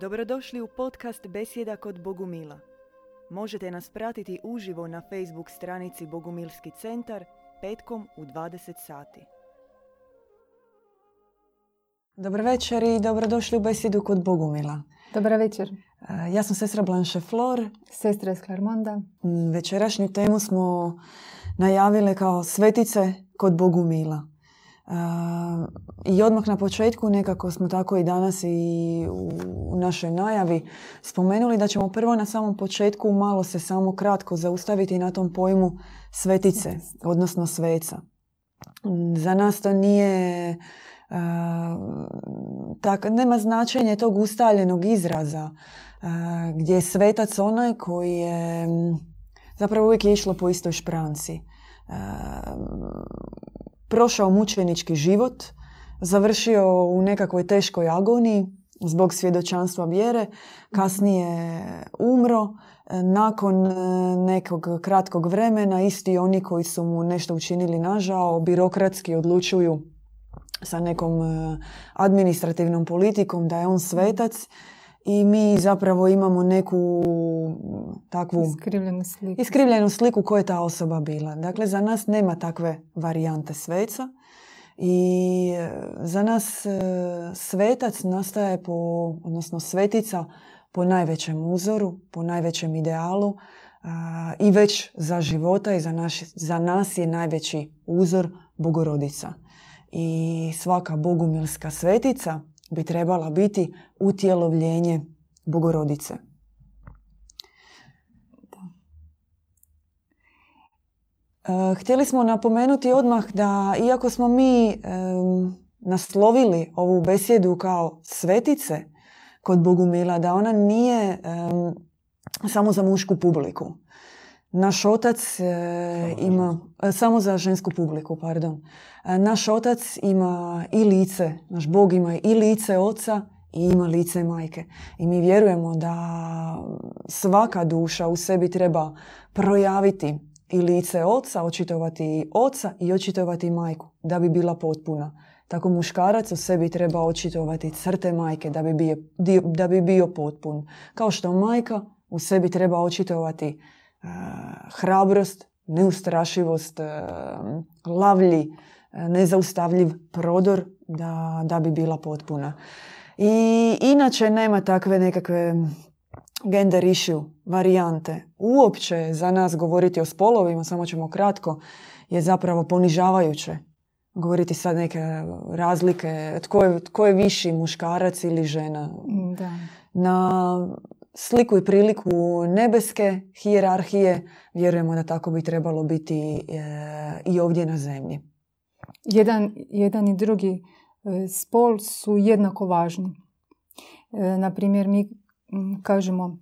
Dobrodošli u podcast Besjeda kod Bogumila. Možete nas pratiti uživo na Facebook stranici Bogumilski centar petkom u 20 sati. Dobar večer i dobrodošli u Besjedu kod Bogumila. Dobar večer. E, Ja sam sestra Blanche Flor. Sestra iz Klarmonda. Mm, Večerašnju temu smo najavile kao svetice kod Bogumila. I odmah na početku nekako smo tako i danas i u našoj najavi spomenuli da ćemo prvo na samom početku malo se samo kratko zaustaviti na tom pojmu svetice, odnosno sveca. Za nas to nije e, tak, nema značenje tog ustaljenog izraza e, gdje je svetac onaj koji je zapravo uvijek je išlo po istoj špranci. E, prošao mučenički život, završio u nekakvoj teškoj agoniji zbog svjedočanstva vjere, kasnije umro, e, nakon e, nekog kratkog vremena isti oni koji su mu nešto učinili nažao, birokratski odlučuju sa nekom e, administrativnom politikom da je on svetac i mi zapravo imamo neku takvu Iskrivljenu sliku. iskrivljenu sliku koja je ta osoba bila. Dakle, za nas nema takve varijante sveca i e, za nas e, svetac nastaje po, odnosno svetica po najvećem uzoru, po najvećem idealu a, i već za života i za, naš, za nas je najveći uzor Bogorodica. I svaka bogumilska svetica bi trebala biti utjelovljenje Bogorodice. Htjeli smo napomenuti odmah da iako smo mi naslovili ovu besjedu kao svetice kod Bogumila, da ona nije samo za mušku publiku. Naš otac e, ima, e, samo za žensku publiku, pardon. E, Naš otac ima i lice, naš Bog ima i lice oca i ima lice majke. I mi vjerujemo da svaka duša u sebi treba projaviti i lice oca, očitovati oca i očitovati majku da bi bila potpuna. Tako muškarac u sebi treba očitovati crte majke da bi bio, da bi bio potpun. Kao što majka u sebi treba očitovati e, hrabrost, neustrašivost, e, lavlji, e, nezaustavljiv prodor da, da bi bila potpuna. I inače nema takve nekakve gender issue varijante. Uopće za nas govoriti o spolovima, samo ćemo kratko, je zapravo ponižavajuće. Govoriti sad neke razlike, tko je, tko je viši muškarac ili žena. Da. Na sliku i priliku nebeske hijerarhije vjerujemo da tako bi trebalo biti e, i ovdje na zemlji. Jedan, jedan i drugi e, spol su jednako važni. E, na primjer, mi kažemo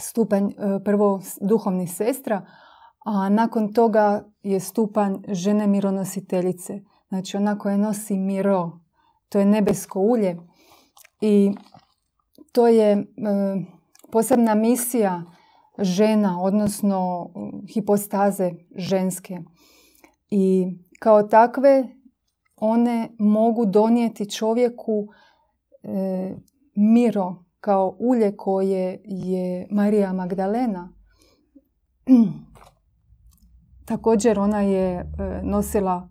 stupanj e, prvo duhovni sestra, a nakon toga je stupanj žene mironositeljice. Znači ona koja nosi miro, to je nebesko ulje i to je e, posebna misija žena, odnosno hipostaze ženske. I kao takve one mogu donijeti čovjeku e, miro kao ulje koje je Marija Magdalena. Također ona je e, nosila,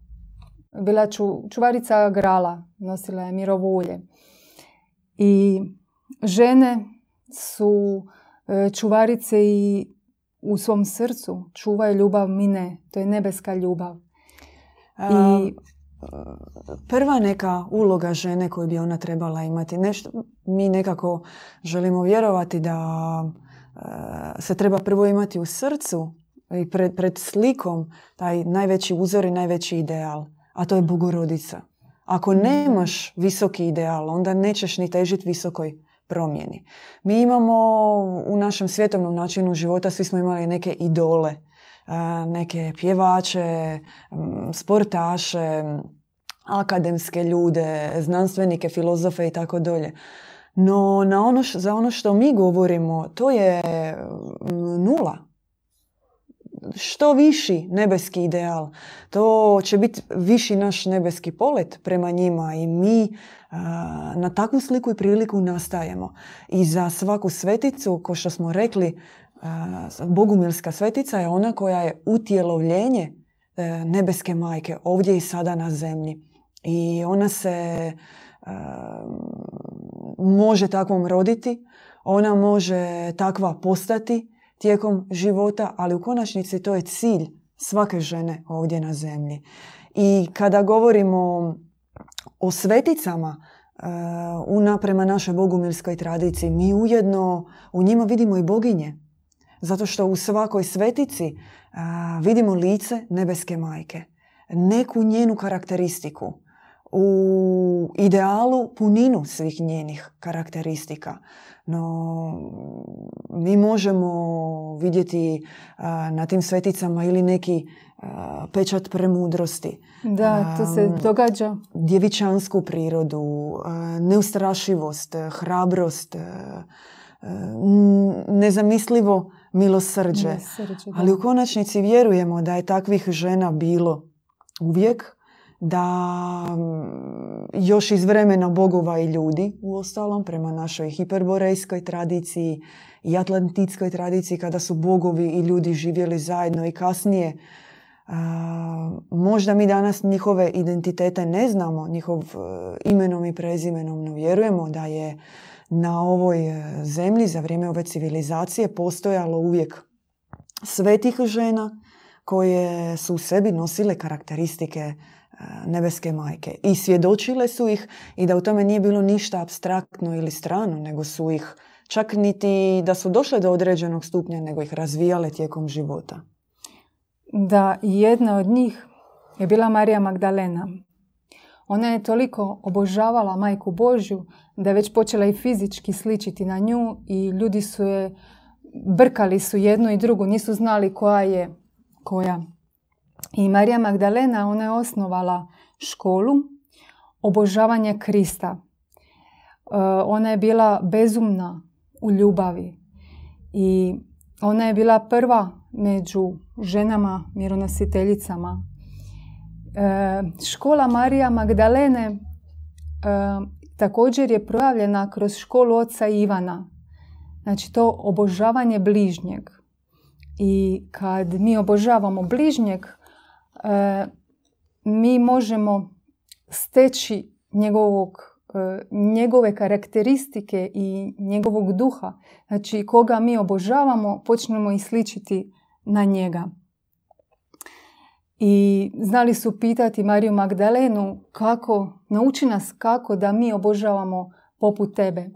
bila ču, čuvarica grala, nosila je mirovo ulje. I žene su e, čuvarice i u svom srcu čuvaju ljubav mine, to je nebeska ljubav. I prva neka uloga žene koju bi ona trebala imati. Nešto, mi nekako želimo vjerovati da e, se treba prvo imati u srcu i pred, pred slikom taj najveći uzor i najveći ideal, a to je Bogorodica. Ako nemaš visoki ideal, onda nećeš ni težiti visokoj promjeni. Mi imamo u našem svjetovnom načinu života, svi smo imali neke idole, neke pjevače, sportaše, akademske ljude, znanstvenike, filozofe i tako dolje. No na ono š- za ono što mi govorimo, to je nula. što viši nebeski ideal. To će biti viši naš nebeski polet prema njima i mi na takvu sliku i priliku nastajemo. I za svaku sveticu, ko što smo rekli, Bogumilska svetica je ona koja je utjelovljenje e, nebeske majke ovdje i sada na zemlji. I ona se može takvom roditi, ona može takva postati tijekom života, ali u konačnici to je cilj svake žene ovdje na zemlji. I kada govorimo o sveticama, una prema našoj bogumilskoj tradiciji, mi ujedno u njima vidimo i boginje. Zato što u svakoj svetici vidimo lice nebeske majke. Neku njenu karakteristiku. U idealu puninu svih njenih karakteristika. No, mi možemo vidjeti na tim sveticama ili neki pečat premudrosti. Da, to se događa. Djevičansku prirodu, neustrašivost, hrabrost, nezamislivo milosrđe. Ali u konačnici vjerujemo da je takvih žena bilo uvijek, da još iz vremena bogova i ljudi u ostalom prema našoj hiperborejskoj tradiciji i atlantitskoj tradiciji kada su bogovi i ljudi živjeli zajedno i kasnije možda mi danas njihove identitete ne znamo, njihov e, imenom i prezimenom, no vjerujemo da je na ovoj e, zemlji za vrijeme ove civilizacije postojalo uvijek svetih žena koje su u sebi nosile karakteristike e, nebeske majke i svjedočile su ih i da u tome nije bilo ništa abstraktno ili strano, nego su ih čak niti da su došle do određenog stupnja, nego ih razvijale tijekom života. Da, jedna od njih je bila Marija Magdalena. Ona je toliko obožavala majku Božju da je već počela i fizički sličiti na nju i ljudi su je brkali su jednu i drugu, nisu znali koja je koja. I Marija Magdalena, ona je osnovala školu obožavanja Krista. E, ona je bila bezumna u ljubavi i ona je bila prva među ženama mironositeljicama. E, škola Marija Magdalene e, također je projavljena kroz školu oca Ivana. Znači to obožavanje bližnjeg. I kad mi obožavamo bližnjeg, e, mi možemo steći njegovog, e, njegove karakteristike i njegovog duha. Znači koga mi obožavamo, počnemo i sličiti na njega. I znali su pitati Mariju Magdalenu kako, nauči nas kako da mi obožavamo poput tebe.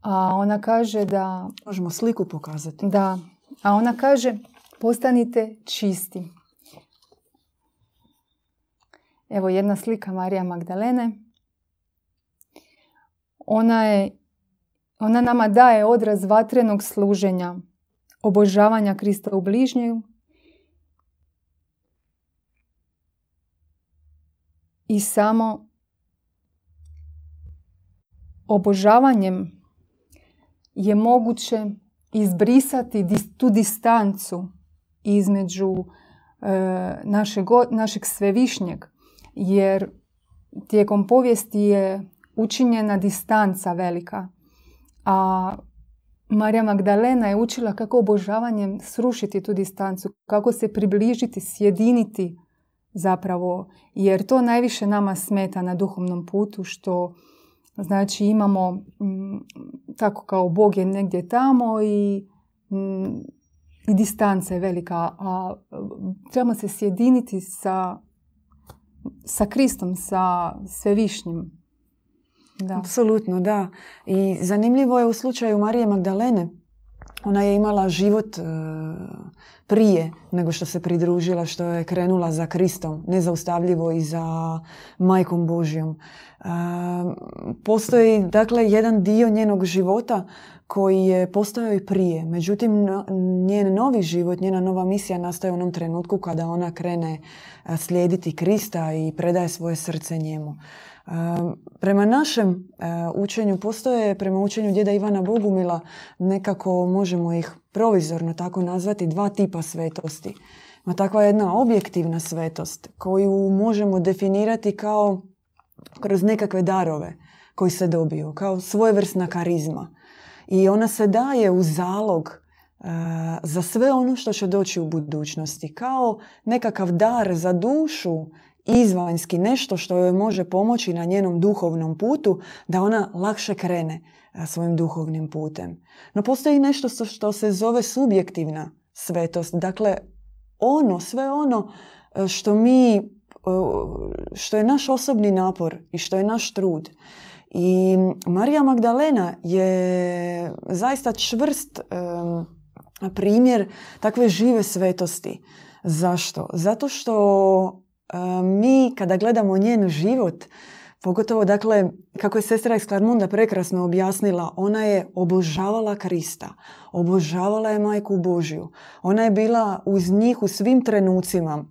A ona kaže da... Možemo sliku pokazati. Da. A ona kaže postanite čisti. Evo jedna slika Marija Magdalene. Ona, je, ona nama daje odraz vatrenog služenja, obožavanja Krista u bližnju i samo obožavanjem je moguće izbrisati tu distancu između e, našeg, našeg svevišnjeg jer tijekom povijesti je učinjena distanca velika a Marija Magdalena je učila kako obožavanjem srušiti tu distancu, kako se približiti, sjediniti zapravo, jer to najviše nama smeta na duhovnom putu, što znači imamo mm, tako kao Bog je negdje tamo i, mm, i distanca je velika, a trebamo se sjediniti sa, sa Kristom, sa Svevišnjim. Da. Apsolutno, da. I zanimljivo je u slučaju Marije Magdalene. Ona je imala život e, prije nego što se pridružila, što je krenula za Kristom, nezaustavljivo i za majkom Božjom. E, postoji, dakle, jedan dio njenog života koji je postojao i prije. Međutim, njen novi život, njena nova misija nastaje u onom trenutku kada ona krene e, slijediti Krista i predaje svoje srce njemu. Prema našem e, učenju postoje, prema učenju djeda Ivana Bogumila, nekako možemo ih provizorno tako nazvati dva tipa svetosti. Ima takva jedna objektivna svetost koju možemo definirati kao kroz nekakve darove koji se dobiju, kao svojevrsna karizma. I ona se daje u zalog e, za sve ono što će doći u budućnosti. Kao nekakav dar za dušu izvanjski, nešto što joj može pomoći na njenom duhovnom putu da ona lakše krene e, svojim duhovnim putem. No postoji nešto što se zove subjektivna svetost. Dakle, ono, sve ono e, što mi, što je naš osobni napor i što je naš trud. I Marija Magdalena je zaista čvrst primjer takve žive svetosti. Zašto? Zato što mi kada gledamo njen život, pogotovo dakle kako je sestra iz Klarmunda prekrasno objasnila, ona je obožavala Krista, obožavala je majku Božju. Ona je bila uz njih u svim trenucima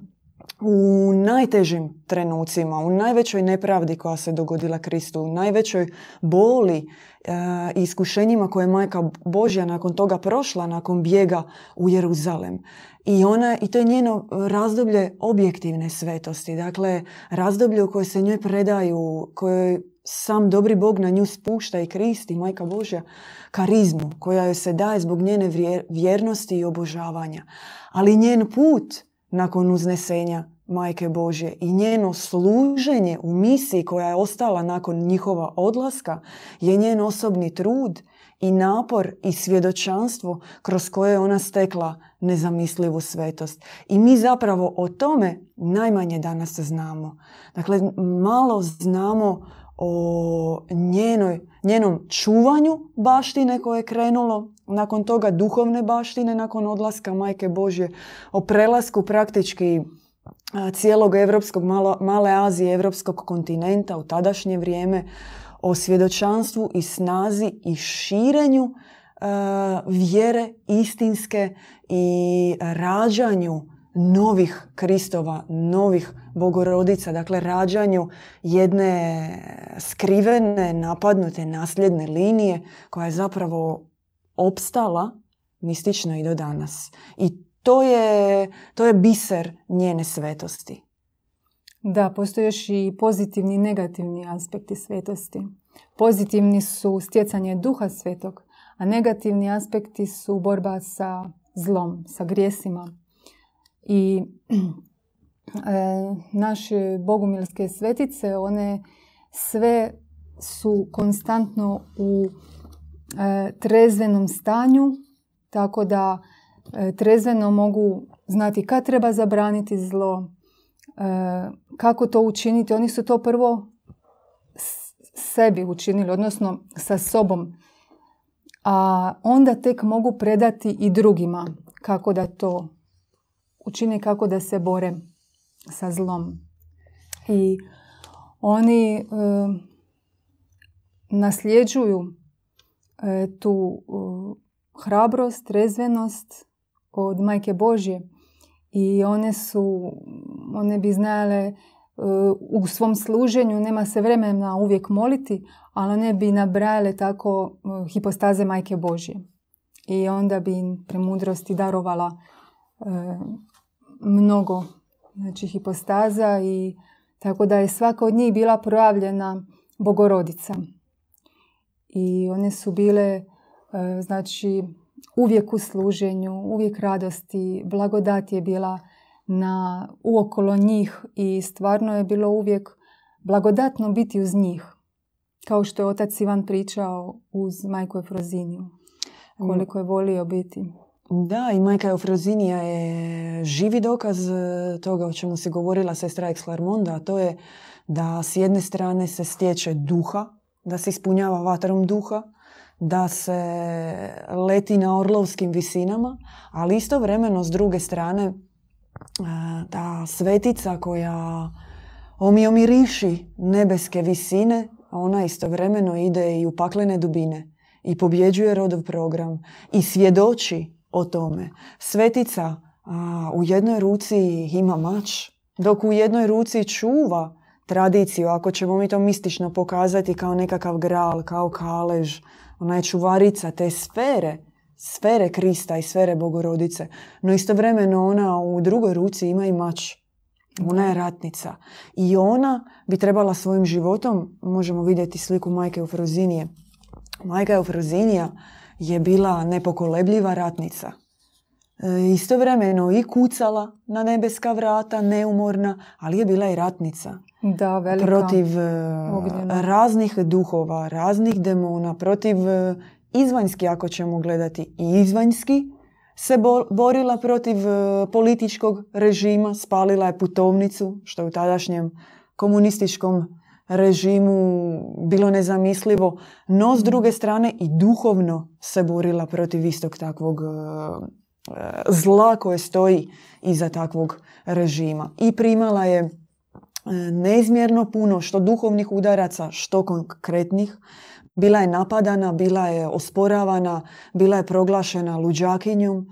u najtežim trenucima, u najvećoj nepravdi koja se dogodila Kristu, u najvećoj boli e, i iskušenjima koje je majka Božja nakon toga prošla, nakon bijega u Jeruzalem. I, ona, I to je njeno razdoblje objektivne svetosti. Dakle, razdoblje u kojoj se njoj predaju, koje sam dobri Bog na nju spušta i Kristi, majka Božja, karizmu koja joj se daje zbog njene vjernosti i obožavanja. Ali njen put nakon uznesenja Majke Božje i njeno služenje u misiji koja je ostala nakon njihova odlaska je njen osobni trud i napor i svjedočanstvo kroz koje je ona stekla nezamislivu svetost. I mi zapravo o tome najmanje danas znamo. Dakle, malo znamo o njenoj, njenom čuvanju baštine koje je krenulo, nakon toga duhovne baštine, nakon odlaska Majke Božje, o prelasku praktički cijelog evropskog, male Azije, evropskog kontinenta u tadašnje vrijeme, o svjedočanstvu i snazi i širenju vjere istinske i rađanju novih Kristova, novih bogorodica, dakle rađanju jedne skrivene, napadnute, nasljedne linije koja je zapravo opstala mistično i do danas. I to je, to je biser njene svetosti. Da, postoje još i pozitivni i negativni aspekti svetosti. Pozitivni su stjecanje duha svetog, a negativni aspekti su borba sa zlom, sa grijesima. I e, naše bogumilske svetice, one sve su konstantno u e, trezvenom stanju, tako da e, trezveno mogu znati kad treba zabraniti zlo, kako to učiniti. Oni su to prvo sebi učinili, odnosno sa sobom. A onda tek mogu predati i drugima kako da to učine, kako da se bore sa zlom. I oni e, nasljeđuju e, tu hrabrost, trezvenost od majke Božje i one su, one bi znale e, u svom služenju, nema se vremena uvijek moliti, ali one bi nabrajale tako e, hipostaze majke Božje. I onda bi im premudrosti darovala e, mnogo znači, hipostaza i tako da je svaka od njih bila projavljena bogorodica. I one su bile znači uvijek u služenju, uvijek radosti, blagodat je bila na uokolo njih i stvarno je bilo uvijek blagodatno biti uz njih. Kao što je otac Ivan pričao uz majku Efroziniju. Koliko je volio biti. Da, i majka Efrozinija je živi dokaz toga o čemu se govorila sestra Ekslarmonda, a to je da s jedne strane se stječe duha, da se ispunjava vatrom duha, da se leti na orlovskim visinama, ali istovremeno s druge strane e, ta svetica koja omiriši nebeske visine, ona istovremeno ide i u paklene dubine i pobjeđuje rodov program i svjedoči o tome. Svetica u jednoj ruci ima mač, dok u jednoj ruci čuva tradiciju, ako ćemo mi to mistično pokazati kao nekakav gral, kao kalež, ona je čuvarica te sfere sfere Krista i sfere Bogorodice. No istovremeno ona u drugoj ruci ima i mač. Ona je ratnica. I ona bi trebala svojim životom, možemo vidjeti sliku majke Eufrozinije. Majka Eufrozinija je bila nepokolebljiva ratnica. E, istovremeno i kucala na nebeska vrata, neumorna, ali je bila i ratnica. Da, velika. Protiv e, raznih duhova, raznih demona, protiv e, izvanjski, ako ćemo gledati i izvanjski, se borila protiv političkog režima, spalila je putovnicu, što je u tadašnjem komunističkom režimu bilo nezamislivo, no s druge strane i duhovno se borila protiv istog takvog zla koje stoji iza takvog režima. I primala je e, neizmjerno puno što duhovnih udaraca, što konkretnih. Bila je napadana, bila je osporavana, bila je proglašena luđakinjom.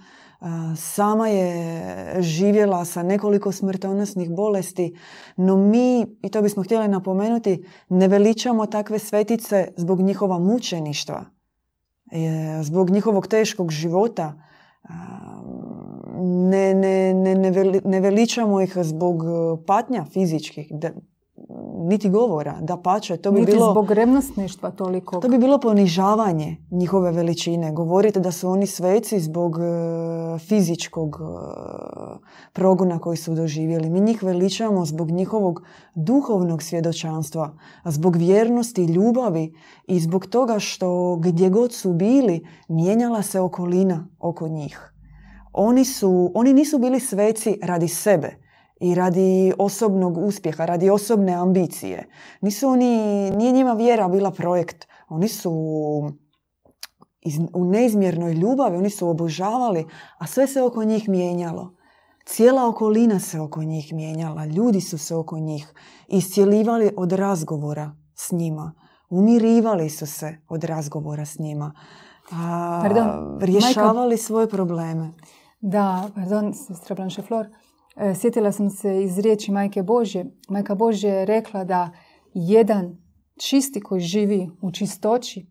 Sama je živjela sa nekoliko smrtonosnih bolesti, no mi, i to bismo htjeli napomenuti, ne veličamo takve svetice zbog njihova mučeništva, e, zbog njihovog teškog života, ne, ne, ne, ne veličamo ih zbog e, patnja fizičkih, niti govora, da pače. To bi niti bilo, zbog revnostništva toliko. To bi bilo ponižavanje njihove veličine. Govorite da su oni sveci zbog e, fizičkog e, progona koji su doživjeli. Mi njih veličamo zbog njihovog duhovnog svjedočanstva, zbog vjernosti, ljubavi i zbog toga što gdje god su bili, mijenjala se okolina oko njih. Oni, su, oni nisu bili sveci radi sebe i radi osobnog uspjeha, radi osobne ambicije. Nisu oni, nije njima vjera bila projekt. Oni su u neizmjernoj ljubavi, oni su obožavali, a sve se oko njih mijenjalo. Cijela okolina se oko njih mijenjala, ljudi su se oko njih iscijelivali od razgovora s njima. Umirivali su se od razgovora s njima. A, Pardon, rješavali svoje probleme. Da, pardon, sestra Blanche Flor. E, sjetila sam se iz riječi Majke Božje. Majka Božje je rekla da jedan čisti koji živi u čistoći,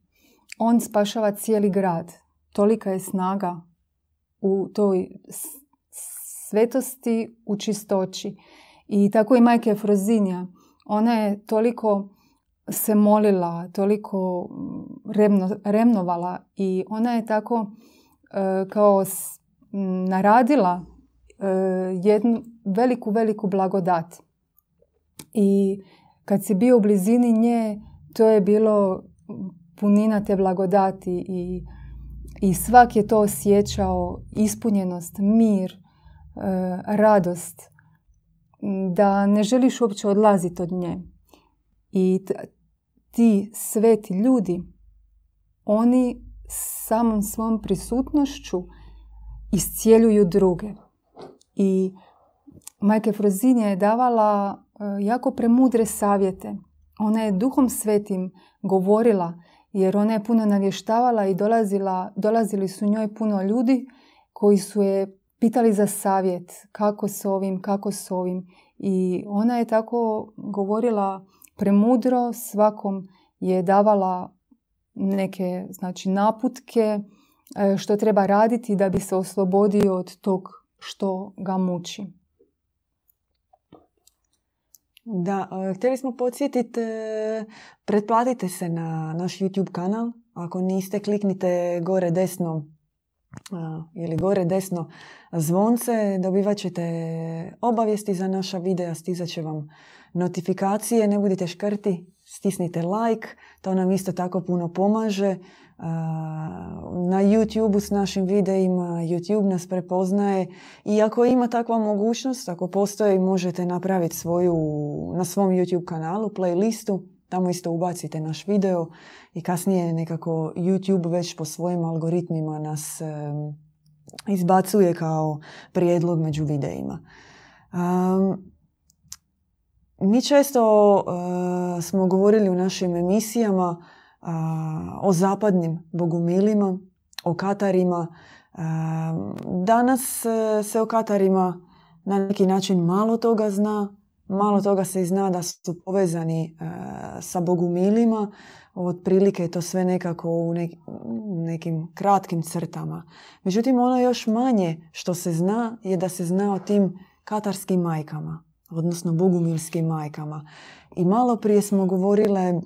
on spašava cijeli grad. Tolika je snaga u toj svetosti, u čistoći. I tako i majke Efrozinja. Ona je toliko se molila, toliko remno, remnovala i ona je tako e, kao naradila jednu veliku, veliku blagodat. I kad si bio u blizini nje, to je bilo punina te blagodati i, i svak je to osjećao, ispunjenost, mir, e, radost, da ne želiš uopće odlaziti od nje. I ti sveti ljudi, oni samom svom prisutnošću iscijeljuju druge. I majke Frozinja je davala e, jako premudre savjete. Ona je duhom svetim govorila jer ona je puno navještavala i dolazila, dolazili su njoj puno ljudi koji su je pitali za savjet kako s ovim, kako s ovim. I ona je tako govorila premudro, svakom je davala neke znači, naputke, E, što treba raditi da bi se oslobodio od tog što ga muči. Da, e, htjeli smo podsjetiti, e, pretplatite se na naš YouTube kanal. Ako niste, kliknite gore desno ili gore desno zvonce, dobivat ćete obavijesti za naša videa, stizat će vam notifikacije, ne budite škrti, stisnite like, to nam isto tako puno pomaže na YouTube s našim videima, YouTube nas prepoznaje i ako ima takva mogućnost, ako postoji, možete napraviti svoju na svom YouTube kanalu playlistu, tamo isto ubacite naš video i kasnije nekako YouTube već po svojim algoritmima nas izbacuje kao prijedlog među videima. mi često e, smo govorili u našim emisijama o zapadnim bogumilima, o Katarima. Danas e, se o Katarima na neki način malo toga zna. Malo toga se i zna da su povezani e, sa bogumilima. Otprilike je to sve nekako u nekim kratkim crtama. Međutim, ono još manje što se zna je da se zna o tim katarskim majkama, odnosno bogumilskim majkama. I malo prije smo govorile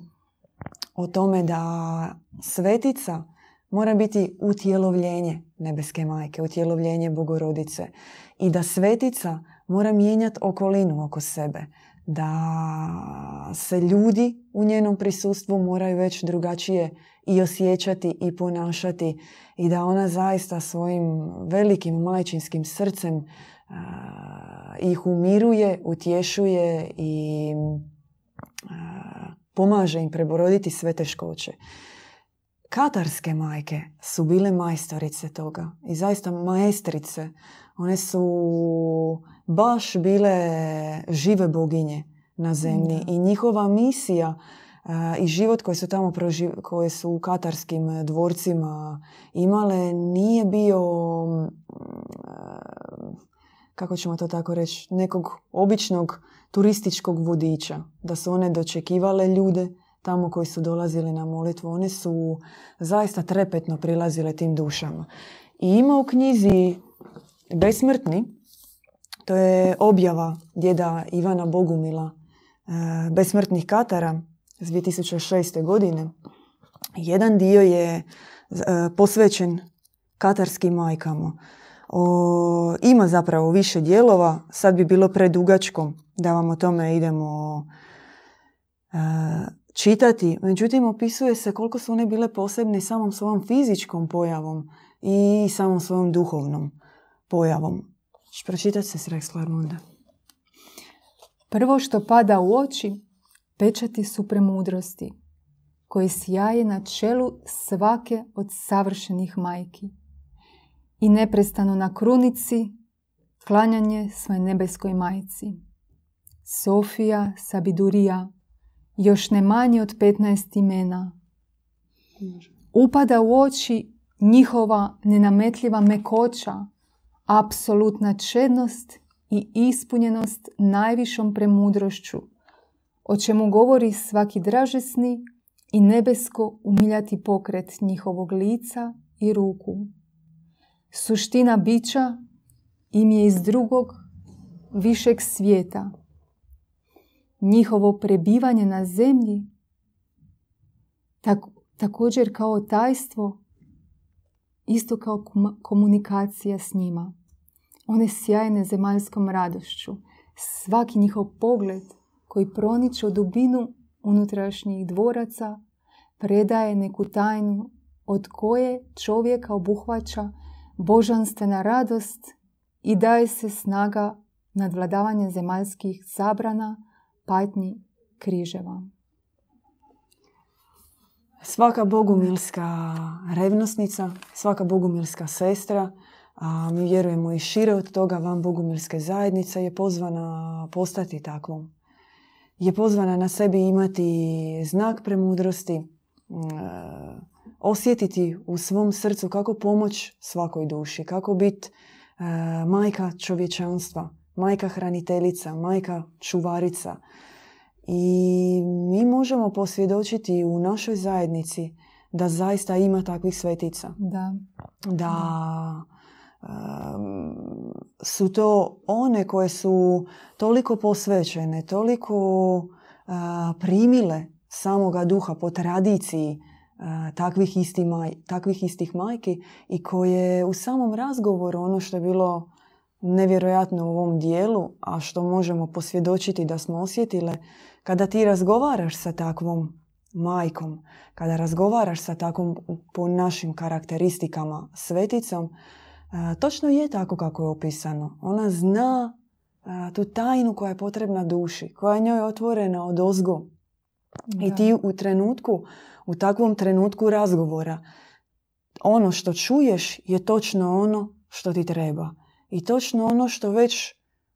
o tome da svetica mora biti utjelovljenje nebeske majke, utjelovljenje bogorodice. I da svetica mora mijenjati okolinu oko sebe. Da se ljudi u njenom prisustvu moraju već drugačije i osjećati i ponašati i da ona zaista svojim velikim majčinskim srcem ih umiruje, utješuje i pomaže im preboroditi sve teškoće. Katarske majke su bile majstorice toga i zaista maestrice. One su baš bile žive boginje na zemlji i njihova misija i život koji su tamo proživ... koje su u katarskim dvorcima imale nije bio kako ćemo to tako reći, nekog običnog turističkog vodiča. Da su one dočekivale ljude tamo koji su dolazili na molitvu. One su zaista trepetno prilazile tim dušama. I ima u knjizi Besmrtni, to je objava djeda Ivana Bogumila, e, Besmrtnih Katara iz 2006. godine. Jedan dio je e, posvećen katarskim majkama. O, ima zapravo više dijelova, sad bi bilo predugačko da vam o tome idemo e, čitati. Međutim, opisuje se koliko su one bile posebne samom svojom fizičkom pojavom i samom svojom duhovnom pojavom. Češ pročitati se s Klarmonda. Prvo što pada u oči, pečati su premudrosti, koji sjaje na čelu svake od savršenih majki i neprestano na krunici klanjanje svoje nebeskoj majci. Sofija, Sabidurija, još ne manje od 15 imena. Upada u oči njihova nenametljiva mekoća, apsolutna čednost i ispunjenost najvišom premudrošću, o čemu govori svaki dražesni i nebesko umiljati pokret njihovog lica i ruku. Suština bića im je iz drugog, višeg svijeta. Njihovo prebivanje na zemlji također kao tajstvo, isto kao komunikacija s njima. One sjajne zemaljskom radošću. Svaki njihov pogled koji proniče u dubinu unutrašnjih dvoraca predaje neku tajnu od koje čovjeka obuhvaća božanstvena radost i daje se snaga nadvladavanja zemaljskih zabrana, patnji, križeva. Svaka bogumilska revnosnica, svaka bogumilska sestra, a mi vjerujemo i šire od toga van bogumilske zajednice je pozvana postati takvom. Je pozvana na sebi imati znak premudrosti, osjetiti u svom srcu kako pomoć svakoj duši, kako biti e, majka čovječanstva, majka hraniteljica, majka čuvarica. I mi možemo posvjedočiti u našoj zajednici da zaista ima takvih svetica. Da. Da su to one koje su toliko posvećene, toliko primile samoga duha po tradiciji takvih, isti maj, takvih istih majki i koje u samom razgovoru ono što je bilo nevjerojatno u ovom dijelu, a što možemo posvjedočiti da smo osjetile, kada ti razgovaraš sa takvom majkom, kada razgovaraš sa takvom po našim karakteristikama sveticom, točno je tako kako je opisano. Ona zna tu tajnu koja je potrebna duši, koja je njoj otvorena od ozgo. I ti u trenutku u takvom trenutku razgovora ono što čuješ je točno ono što ti treba. I točno ono što već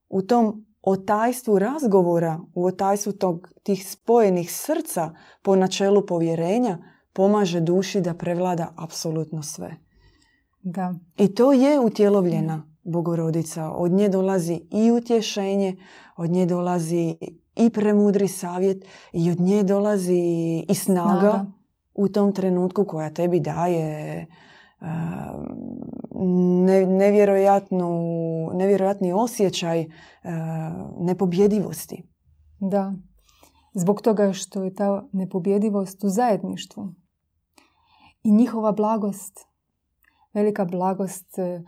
u tom otajstvu razgovora, u otajstvu tog, tih spojenih srca po načelu povjerenja pomaže duši da prevlada apsolutno sve. Da. I to je utjelovljena bogorodica. Od nje dolazi i utješenje, od nje dolazi i premudri savjet i od nje dolazi i snaga, Snaga. U tom trenutku koja tebi daje ne, nevjerojatni osjećaj nepobjedivosti. Da. Zbog toga što je ta nepobjedivost u zajedništvu. I njihova blagost, velika blagost, e,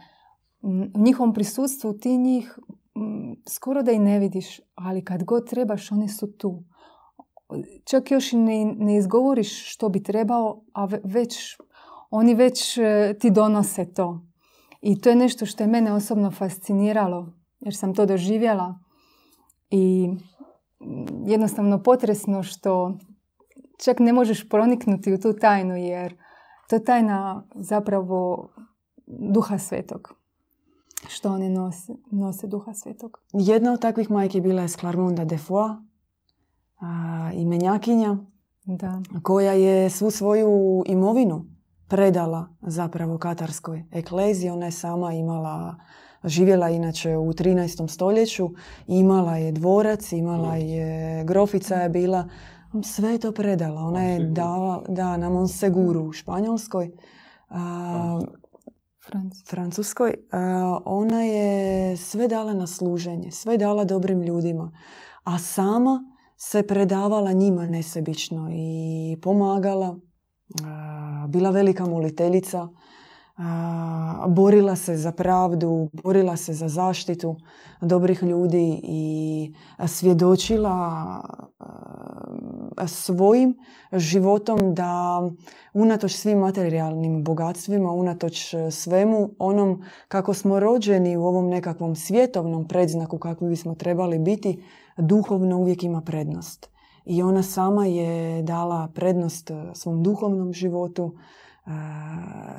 u njihovom prisustvu ti njih skoro da i ne vidiš, ali kad god trebaš, oni su tu. Čak još i ne, ne izgovoriš što bi trebao, a ve- već, oni već e, ti donose to. I to je nešto što je mene osobno fasciniralo, jer sam to doživjela. I mm, jednostavno potresno što čak ne možeš proniknuti u tu tajnu, jer to je tajna zapravo duha svetog. Što oni nose, nose duha svetog. Jedna od takvih majki bila je Sklarmonda de Foix, a, imenjakinja, Da. koja je svu svoju imovinu predala zapravo katarskoj ekleziji. Ona je sama imala, živjela inače u 13. stoljeću, imala je dvorac, imala je, grofica je bila, sve je to predala. Ona je dala, da, na Monseguru u Španjolskoj, a, Franc. Francuskoj. a, ona je sve dala na služenje, sve dala dobrim ljudima, a sama se predavala njima nesebično i pomagala, bila velika moliteljica, borila se za pravdu, borila se za zaštitu dobrih ljudi i svjedočila svojim životom da unatoč svim materijalnim bogatstvima, unatoč svemu onom kako smo rođeni u ovom nekakvom svjetovnom predznaku kakvi bismo trebali biti, duhovno uvijek ima prednost. I ona sama je dala prednost svom duhovnom životu,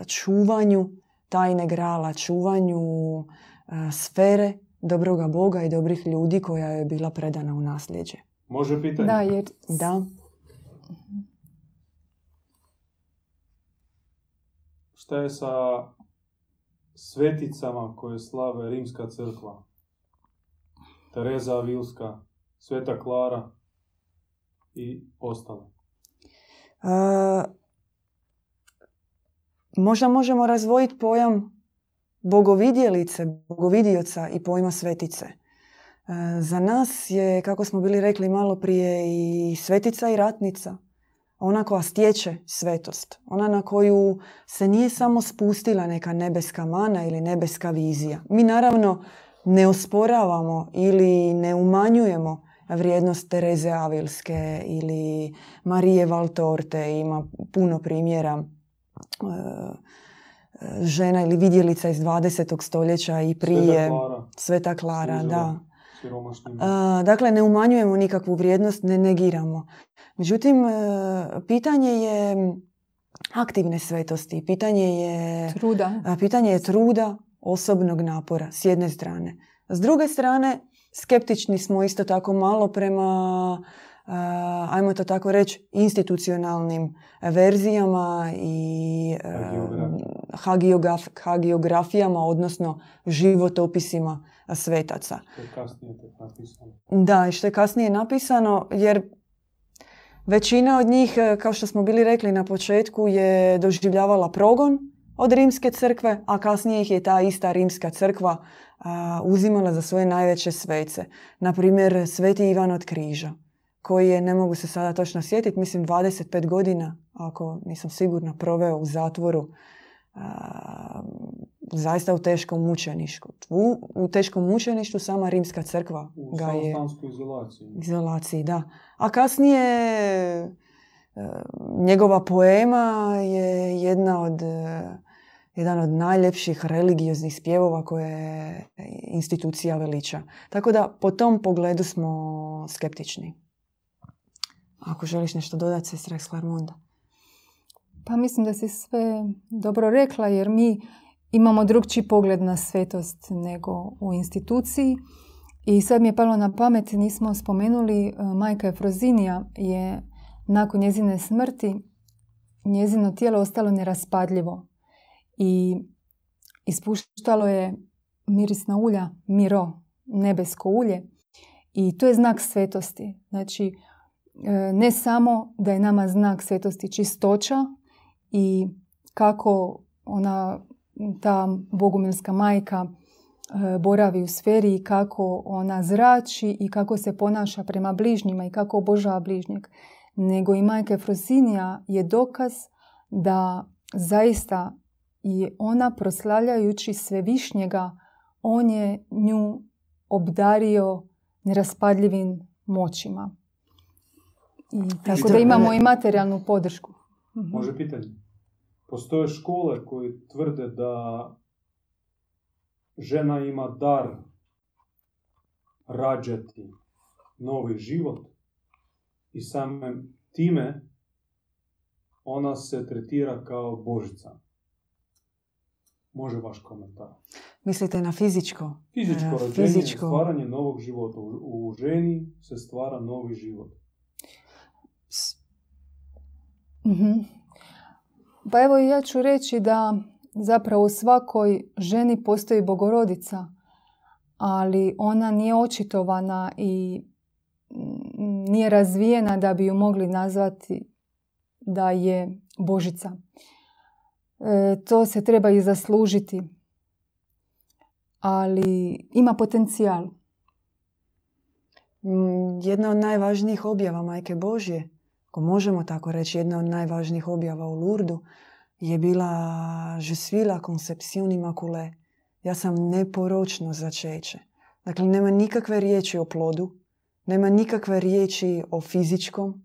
čuvanju tajne grala, čuvanju sfere dobroga Boga i dobrih ljudi koja je bila predana u nasljeđe. Može pitanje? Da, jer Da. Šta je sa sveticama koje slave Rimska crkva? Tereza Avilska, Sveta Klara i ostale. E, možda možemo razvojiti pojam bogovidjelice, bogovidioca i pojma svetice. E, za nas je, kako smo bili rekli malo prije, i svetica i ratnica. Ona koja stječe svetost. Ona na koju se nije samo spustila neka nebeska mana ili nebeska vizija. Mi naravno ne osporavamo ili ne umanjujemo vrijednost Tereze Avilske ili Marije Valtorte. Ima puno primjera žena ili vidjelica iz 20. stoljeća i prije. Sveta Klara, Sveta Klara, da. A, Dakle, ne umanjujemo nikakvu vrijednost, ne negiramo. Međutim, e, pitanje je aktivne svetosti, pitanje je, truda. a, pitanje je truda, osobnog napora, s jedne strane. S druge strane, skeptični smo isto tako malo prema, ajmo to tako reći, institucionalnim verzijama i e, Hagiografija. hagiograf- hagiografijama, odnosno životopisima svetaca. To je kasnije napisano. Da, što je kasnije napisano, jer većina od njih, e, kao što smo bili rekli na početku, je doživljavala progon od rimske crkve, a kasnije ih je ta ista rimska crkva uzimala za svoje najveće svece. Na primjer, sveti Ivan od križa, koji je, ne mogu se sada točno sjetiti, mislim 25 godina, ako nisam sigurna, proveo u zatvoru a, zaista u teškom mučeništvu. U, u teškom mučeništvu sama rimska crkva U ga je samostanskoj izolaciji. izolaciji, da. A kasnije e, njegova poema je jedna od, e, jedan od najljepših religioznih spjevova koje je institucija veliča. Tako da po tom pogledu smo skeptični. Ako želiš nešto dodati, sestra iz Klarmonda. Pa mislim da si sve dobro rekla jer mi imamo drugčiji pogled na svetost nego u instituciji. I sad mi je palo na pamet, nismo spomenuli, e, majka Efrozinija je nakon njezine smrti njezino tijelo ostalo neraspadljivo i ispuštalo je mirisna ulja, miro, nebesko ulje. I to je znak svetosti. Znači, ne samo da je nama znak svetosti čistoća i kako ona, ta bogumilska majka e, boravi u sferi i kako ona zrači i kako se ponaša prema bližnjima i kako obožava bližnjeg. Nego i majka Frosinija je dokaz da zaista i ona proslavljajući svevišnjega, on je nju obdario neraspadljivim moćima. I tako da imamo i materijalnu podršku. Mhm. Može pitanje. Postoje škole koje tvrde da žena ima dar rađati novi život i samim time ona se tretira kao božica. Može vaš komentar. Mislite na fizičko? Fizičko E, rođenje, fizičko. stvaranje novog života. U, u ženi se stvara novi život. S- Mhm. Pa evo ja ću reći da zapravo u svakoj ženi postoji bogorodica, ali ona nije očitovana i nije razvijena da bi ju mogli nazvati da je Božica. E, to se treba i zaslužiti. Ali ima potencijal. Mm, Jedna od najvažnijih objava Majke Božje, ako možemo tako reći, jedna od najvažnijih objava u Lurdu je bila Je suis la conception immaculée. Ja sam neporočno začeće. Dakle, nema nikakve riječi o plodu, nema nikakve riječi o fizičkom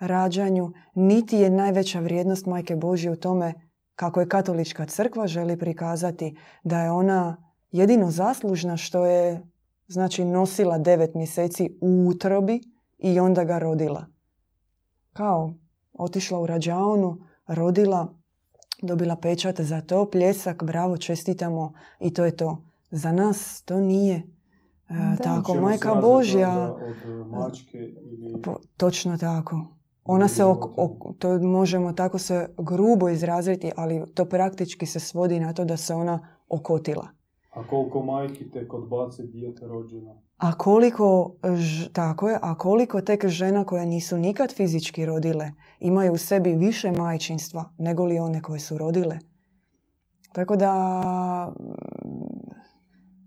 rađanju, niti je najveća vrijednost Majke Božje u tome kako je katolička crkva želi prikazati da je ona jedino zaslužna što je znači nosila devet mjeseci u utrobi i onda ga rodila. Kao otišla u rađaonu, rodila, dobila pečat za to, pljesak, bravo, čestitamo i to je to. Za nas to nije e, Da. tako. Majka Božja, Od mačke ili... po- točno tako. Ona se, ok- ok- to možemo tako se grubo izraziti, ali to praktički se svodi na to da se ona okotila. A koliko majki tek odbace dijete rođeno? A koliko, tako je, a koliko tek žena koje nisu nikad fizički rodile imaju u sebi više majčinstva nego li one koje su rodile. Tako da mm,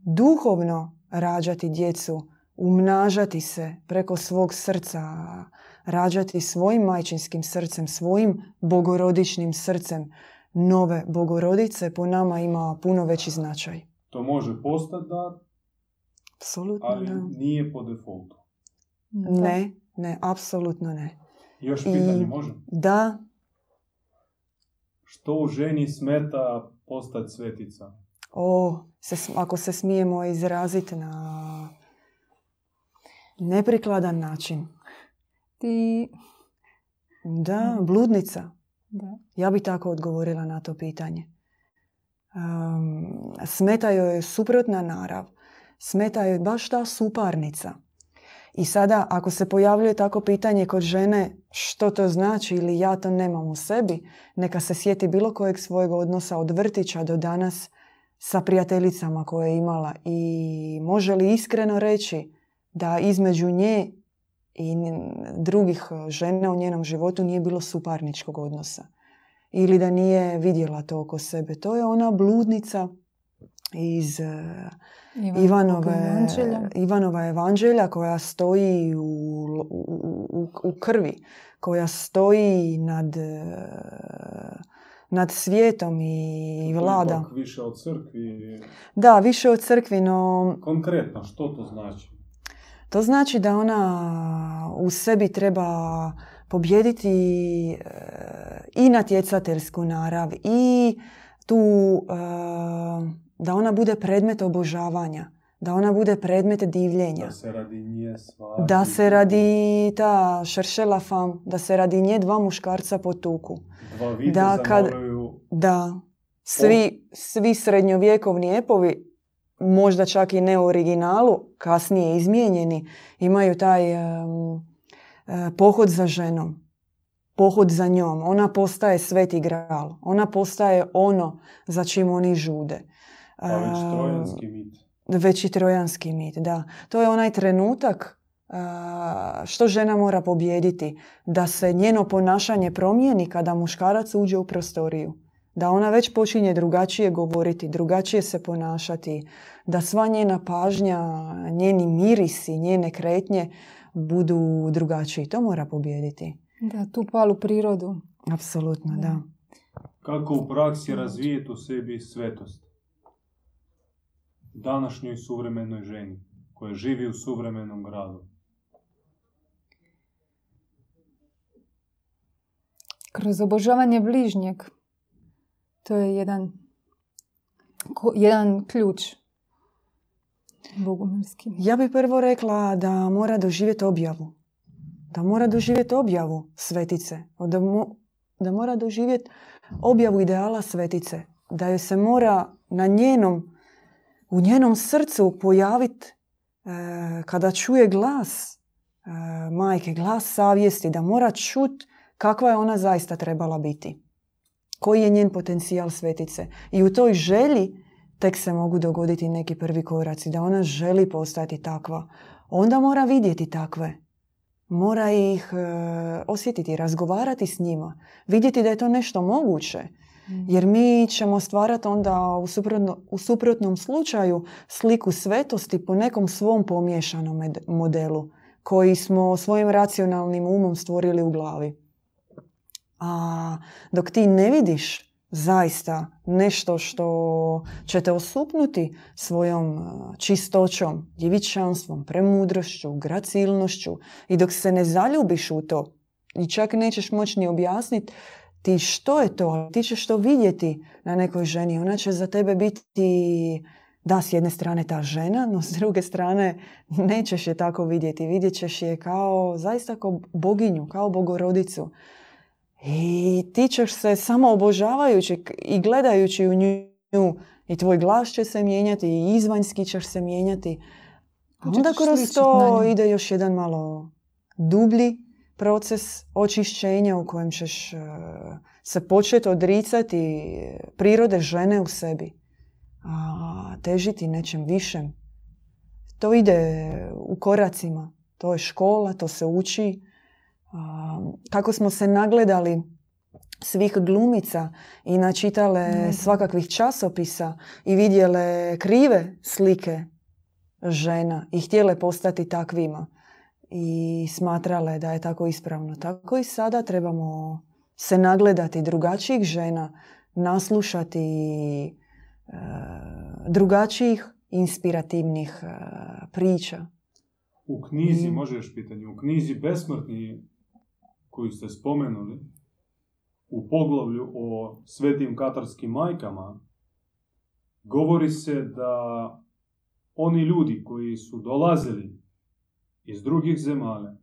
duhovno rađati djecu, umnažati se preko svog srca, rađati svojim majčinskim srcem, svojim bogorodičnim srcem nove bogorodice po nama ima puno veći značaj. To može postati dar, Apsolutno ali da. nije po defaultu. Ne, ne, apsolutno ne. Još I- pitanje može? Da, Što u ženi smeta postati svetica? o, se, ako se smijemo izraziti na neprikladan način. Ti, Da, bludnica. da. Ja bi tako odgovorila na to pitanje. Um, smeta joj suprotna narav. Smeta joj baš ta suparnica. I sada ako se pojavljuje tako pitanje kod žene što to znači ili ja to nemam u sebi, neka se sjeti bilo kojeg svojeg odnosa od vrtića do danas sa prijateljicama koje je imala i može li iskreno reći da između nje i drugih žena u njenom životu nije bilo suparničkog odnosa ili da nije vidjela to oko sebe. To je ona bludnica iz e, Ivan Ivanove, Evanđelja. Ivanova evanđelja koja stoji u, u, u- u krvi, koja stoji nad, e, nad svijetom i To vlada. ipak više od crkvi. Da, više od crkvi, no Konkretno, što to znači? to znači da ona u sebi treba pobijediti e, i natjecateljsku narav i tu e, da ona bude predmet obožavanja, da ona bude predmet divljenja. Da se radi nje svaki... Da se radi ta šeršela fam, da se radi nje dva muškarca po tuku. Dva da kad- moraju... Da, svi, svi srednjovjekovni epovi, možda čak i ne u originalu, kasnije izmijenjeni, imaju taj e, pohod za ženom. Pohod za njom. Ona postaje sveti gral. Ona postaje ono za čim oni žude. Pa već A, trojanski mit. već i trojanski mit, da. To je onaj trenutak a, što žena mora pobijediti, da se njeno ponašanje promijeni kada muškarac uđe u prostoriju. Da ona već počinje drugačije govoriti, drugačije se ponašati, da sva njena pažnja, njeni mirisi, njene kretnje budu drugačiji. To mora pobijediti. Da, tu palu prirodu. Apsolutno, da. Kako u praksi razvijeti u sebi svetost? Današnjoj suvremenoj ženi koja živi u suvremenom gradu. Kroz obožavanje bližnjeg. To je jedan, ko- jedan ključ bogumilski. Ja bi prvo rekla da mora doživjeti objavu. Da mora doživjeti objavu svetice. Da, mo- da mora doživjeti objavu ideala svetice. Da joj se mora na njenom, u njenom srcu pojaviti e, kada čuje glas e, majke, glas savjesti, da mora čut kakva je ona zaista trebala biti. Koji je njen potencijal svetice. I u toj želji tek se mogu dogoditi neki prvi koraci, da ona želi postati takva. Onda mora vidjeti takve. Mora ih e, osjetiti, razgovarati s njima, vidjeti da je to nešto moguće. Jer mi ćemo stvarati onda u, suprotno, u suprotnom slučaju sliku svetosti po nekom svom pomiješanom med- modelu koji smo svojim racionalnim umom stvorili u glavi. A dok ti ne vidiš zaista nešto što će te osupnuti svojom uh, čistoćom, djevičanstvom, premudrošću, gracilnošću i dok se ne zaljubiš u to i čak nećeš moći ni objasniti ti što je to, ti ćeš to vidjeti na nekoj ženi. Ona će za tebe biti, da, s jedne strane ta žena, no s druge strane nećeš je tako vidjeti. Vidjet ćeš je kao, zaista kao boginju, kao bogorodicu. I ti ćeš se samo obožavajući i gledajući u nju i tvoj glas će se mijenjati i izvanjski ćeš se mijenjati. A onda kroz to ide još jedan malo dublji proces očišćenja u kojem ćeš e, se početi odricati prirode žene u sebi. A težiti nečem višem. To ide u koracima. To je škola, to se uči. Kako smo se nagledali svih glumica i načitale Mhm. svakakvih časopisa i vidjele krive slike žena i htjele postati takvima i smatrale da je tako ispravno. Tako i sada trebamo se nagledati drugačijih žena, naslušati e, drugačijih inspirativnih e, priča. U knjizi, Mm. može još pitanje, u knjizi Besmrtni koju ste spomenuli, u poglavlju o svetim katarskim majkama, govori se da oni ljudi koji su dolazili iz drugih zemalja,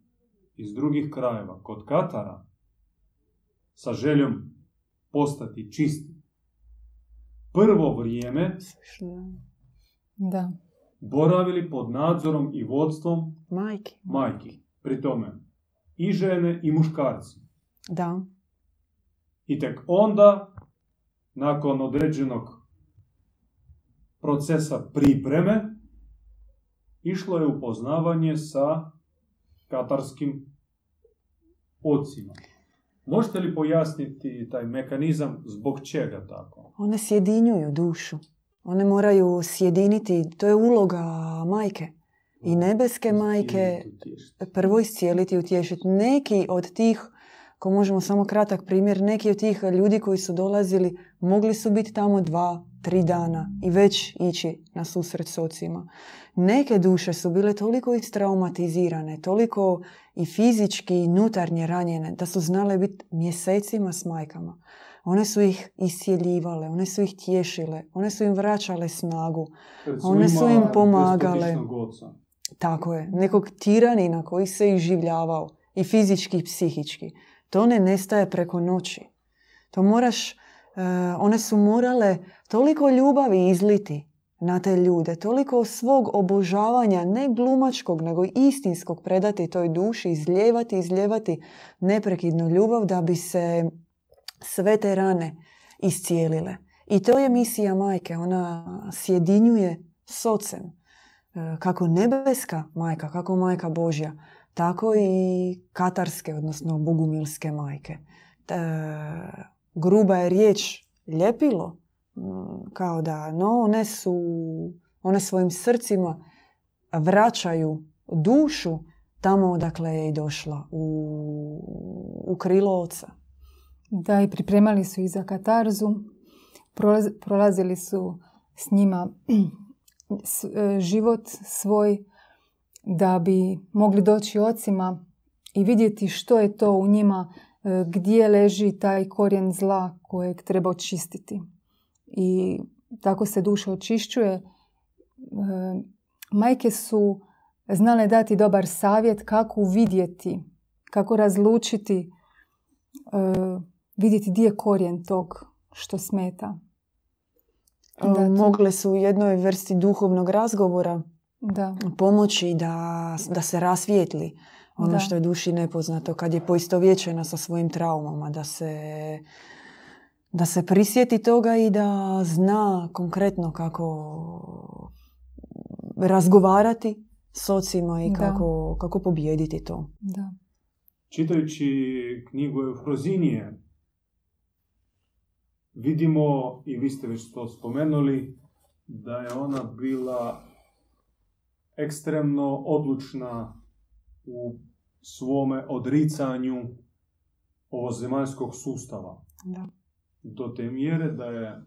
iz drugih krajeva, kod Katara, sa željom postati čisti, prvo vrijeme Da. boravili pod nadzorom i vodstvom Majke. majki. Pri tome i žene i muškarci. Da. I tek onda, nakon određenog procesa pripreme, išlo je upoznavanje sa katarskim ocima. Možete li pojasniti taj mekanizam zbog čega tako? One sjedinjuju dušu. One moraju sjediniti, to je uloga majke. I nebeske majke prvo iscijeliti i utješiti. Neki od tih, ko možemo samo kratak primjer, neki od tih ljudi koji su dolazili mogli su biti tamo dva, tri dana i već ići na susret s ocima. Neke duše su bile toliko istraumatizirane, toliko i fizički i unutarnje ranjene, da su znale biti mjesecima s majkama. One su ih isjeljivale, one su ih tješile, one su im vraćale snagu. One su im pomagale. oca. Tako je, nekog tiranina koji se iživljavao i fizički i psihički. To ne nestaje preko noći. To moraš, e, one su morale toliko ljubavi izliti na te ljude, toliko svog obožavanja, ne glumačkog, nego istinskog predati toj duši, izljevati, izljevati neprekidnu ljubav da bi se sve te rane iscijelile. I to je misija majke. Ona sjedinjuje s ocem. E, kako nebeska majka, kako majka Božja, tako i katarske, odnosno bogumilske majke. E, gruba je riječ ljepilo, kao da no, one su, one svojim srcima vraćaju dušu tamo odakle je i došla, u, u krilo oca. Da, i pripremali su i za katarzu. Prolazili su s njima život svoj da bi mogli doći ocima i vidjeti što je to u njima, e, gdje leži taj korijen zla kojeg treba očistiti. I tako se duša očišćuje. E, majke su znale dati dobar savjet kako vidjeti, kako razlučiti, vidjeti gdje je korijen tog što smeta. Da, Mogle su u jednoj vrsti duhovnog razgovora da. pomoći da, da se rasvijetli ono što je duši nepoznato kad je poistovjećena sa svojim traumama, da se, da se prisjeti toga i da zna konkretno kako razgovarati s ocima i kako, kako pobijediti to. Da. Čitajući knjigu Eufrozinije, vidimo, i vi ste već to spomenuli, da je ona bila ekstremno odlučna u svome odricanju ovozemaljskog sustava. Da. Do te mjere da je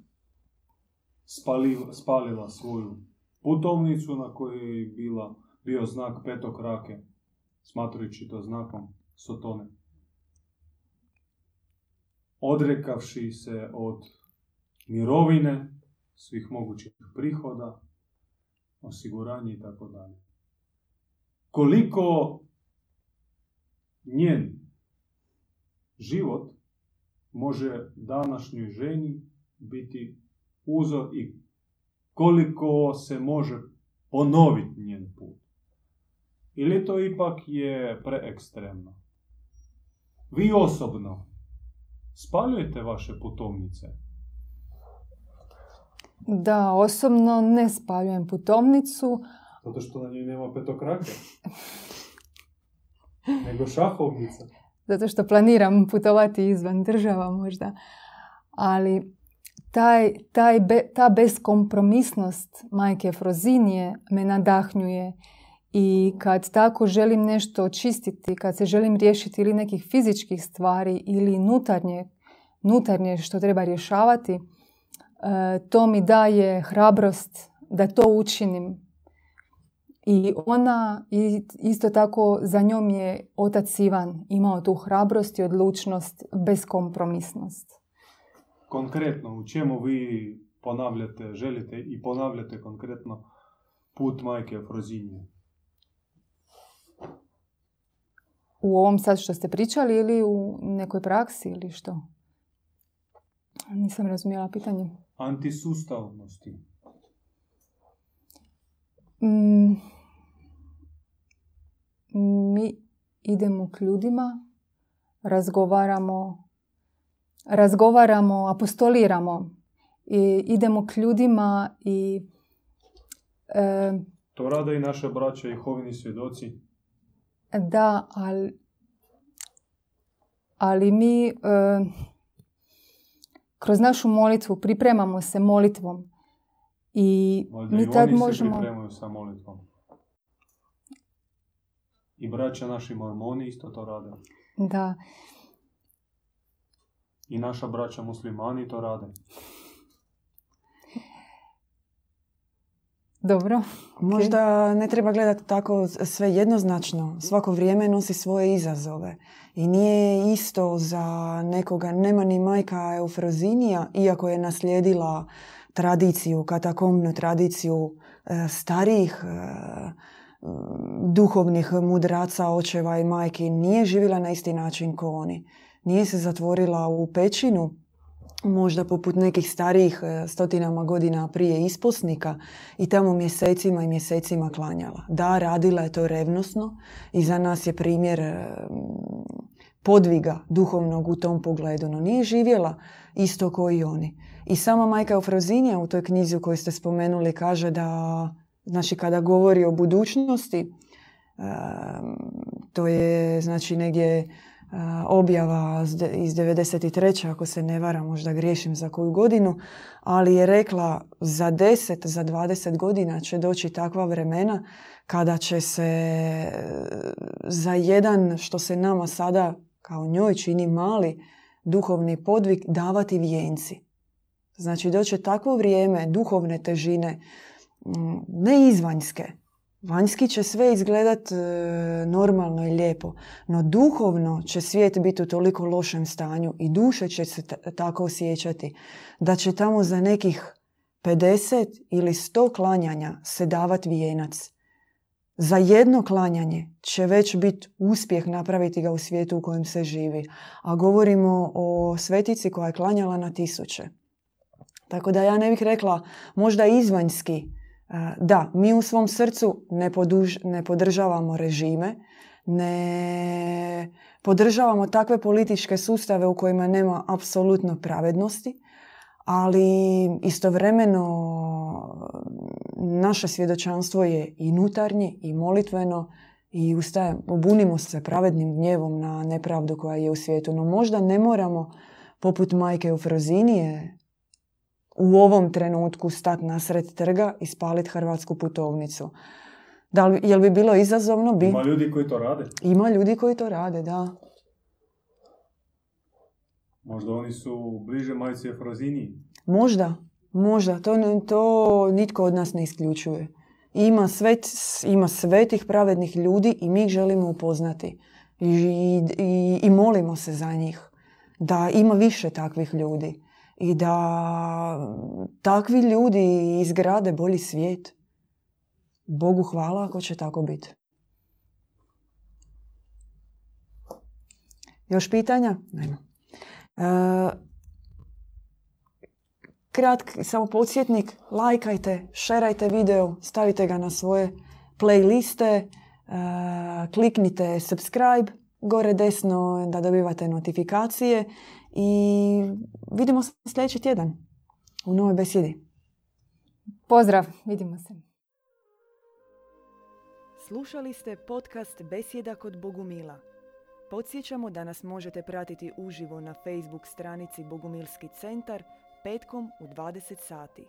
spalila, spalila svoju putovnicu na kojoj je bila, bio znak petog rake, smatrajući to znakom Sotone odrekavši se od mirovine, svih mogućih prihoda, osiguranja i tako dalje. Koliko njen život može današnjoj ženi biti uzor i koliko se može ponoviti njen put. Ili to ipak je preekstremno? Vi osobno Spaljujete vaše putovnice? Da, osobno ne spaljujem putovnicu. Zato što na njoj nema petokrake? Nego šahovnica? Zato što planiram putovati izvan država možda. Ali taj, taj ta beskompromisnost majke Frozinije me nadahnjuje i kad tako želim nešto očistiti, kad se želim riješiti ili nekih fizičkih stvari ili nutarnje, nutarnje što treba rješavati, e, to mi daje hrabrost da to učinim. I ona, isto tako za njom je otac Ivan imao tu hrabrost i odlučnost, beskompromisnost. Konkretno, u čemu vi ponavljate, želite i ponavljate konkretno put majke Frozinje? U ovom sad što ste pričali ili u nekoj praksi ili što? Nisam razumjela pitanje. Antisustavnosti. Mm, mi idemo k ljudima, razgovaramo, razgovaramo, apostoliramo. I idemo k ljudima i... E, to rade i naše braće i hovini svjedoci. Da, ali, ali mi e, kroz našu molitvu pripremamo se molitvom i mi i tad oni možemo... se pripremaju sa molitvom. I braća naši mormoni isto to rade. Da. I naša braća muslimani to rade. Dobro. Možda ne treba gledati tako sve jednoznačno. Svako vrijeme nosi svoje izazove. I nije isto za nekoga, nema ni majka Eufrozinija, iako je naslijedila tradiciju, katakomnu tradiciju e, starijih e, duhovnih mudraca, očeva i majki, nije živjela na isti način kao oni. Nije se zatvorila u pećinu, možda poput nekih starijih e, stotinama godina prije isposnika i tamo mjesecima i mjesecima klanjala. Da, radila je to revnosno i za nas je primjer podviga duhovnog u tom pogledu, no nije živjela isto kao i oni. I sama majka Eufrozinija u toj knjizi u kojoj ste spomenuli kaže da, znači kada govori o budućnosti, to je znači negdje objava iz 93. ako se ne vara, možda griješim za koju godinu, ali je rekla za 10, za 20 godina će doći takva vremena kada će se za jedan, što se nama sada kao njoj čini mali, duhovni podvig davati vijenci. Znači doće takvo vrijeme duhovne težine, ne izvanjske, Vanjski će sve izgledat e, normalno i lijepo, no duhovno će svijet biti u toliko lošem stanju i duše će se tako osjećati da će tamo za nekih 50 ili 100 klanjanja se davat vijenac. Za jedno klanjanje će već biti uspjeh napraviti ga u svijetu u kojem se živi. A govorimo o svetici koja je klanjala na tisuće. Tako da ja ne bih rekla možda izvanjski, da, mi u svom srcu ne, ne podržavamo režime, ne podržavamo takve političke sustave u kojima nema apsolutno pravednosti, ali istovremeno naše svjedočanstvo je i nutarnje i molitveno i ustaje, obunimo se pravednim gnjevom na nepravdu koja je u svijetu. No možda ne moramo, poput majke u Frozinije, u ovom trenutku stat nasred trga i spaliti hrvatsku putovnicu. Da li, jel bi bilo izazovno? Bi... Ima ljudi koji to rade. Ima ljudi koji to rade, da. Možda oni su bliže majci Efrozini. Možda, možda. To, to nitko od nas ne isključuje. Ima, svet, ima svetih pravednih ljudi i mi ih želimo upoznati. I, i, I molimo se za njih. Da ima više takvih ljudi i da takvi ljudi izgrade bolji svijet. Bogu hvala ako će tako biti. Još pitanja? Nema. E, kratki, samo podsjetnik, lajkajte, šerajte video, stavite ga na svoje playliste, e, kliknite subscribe gore desno da dobivate notifikacije i vidimo se sljedeći tjedan u novoj besjedi. Pozdrav, vidimo se. Slušali ste podcast Besjeda kod Bogumila. Podsjećamo da nas možete pratiti uživo na Facebook stranici Bogumilski centar petkom u 20 sati.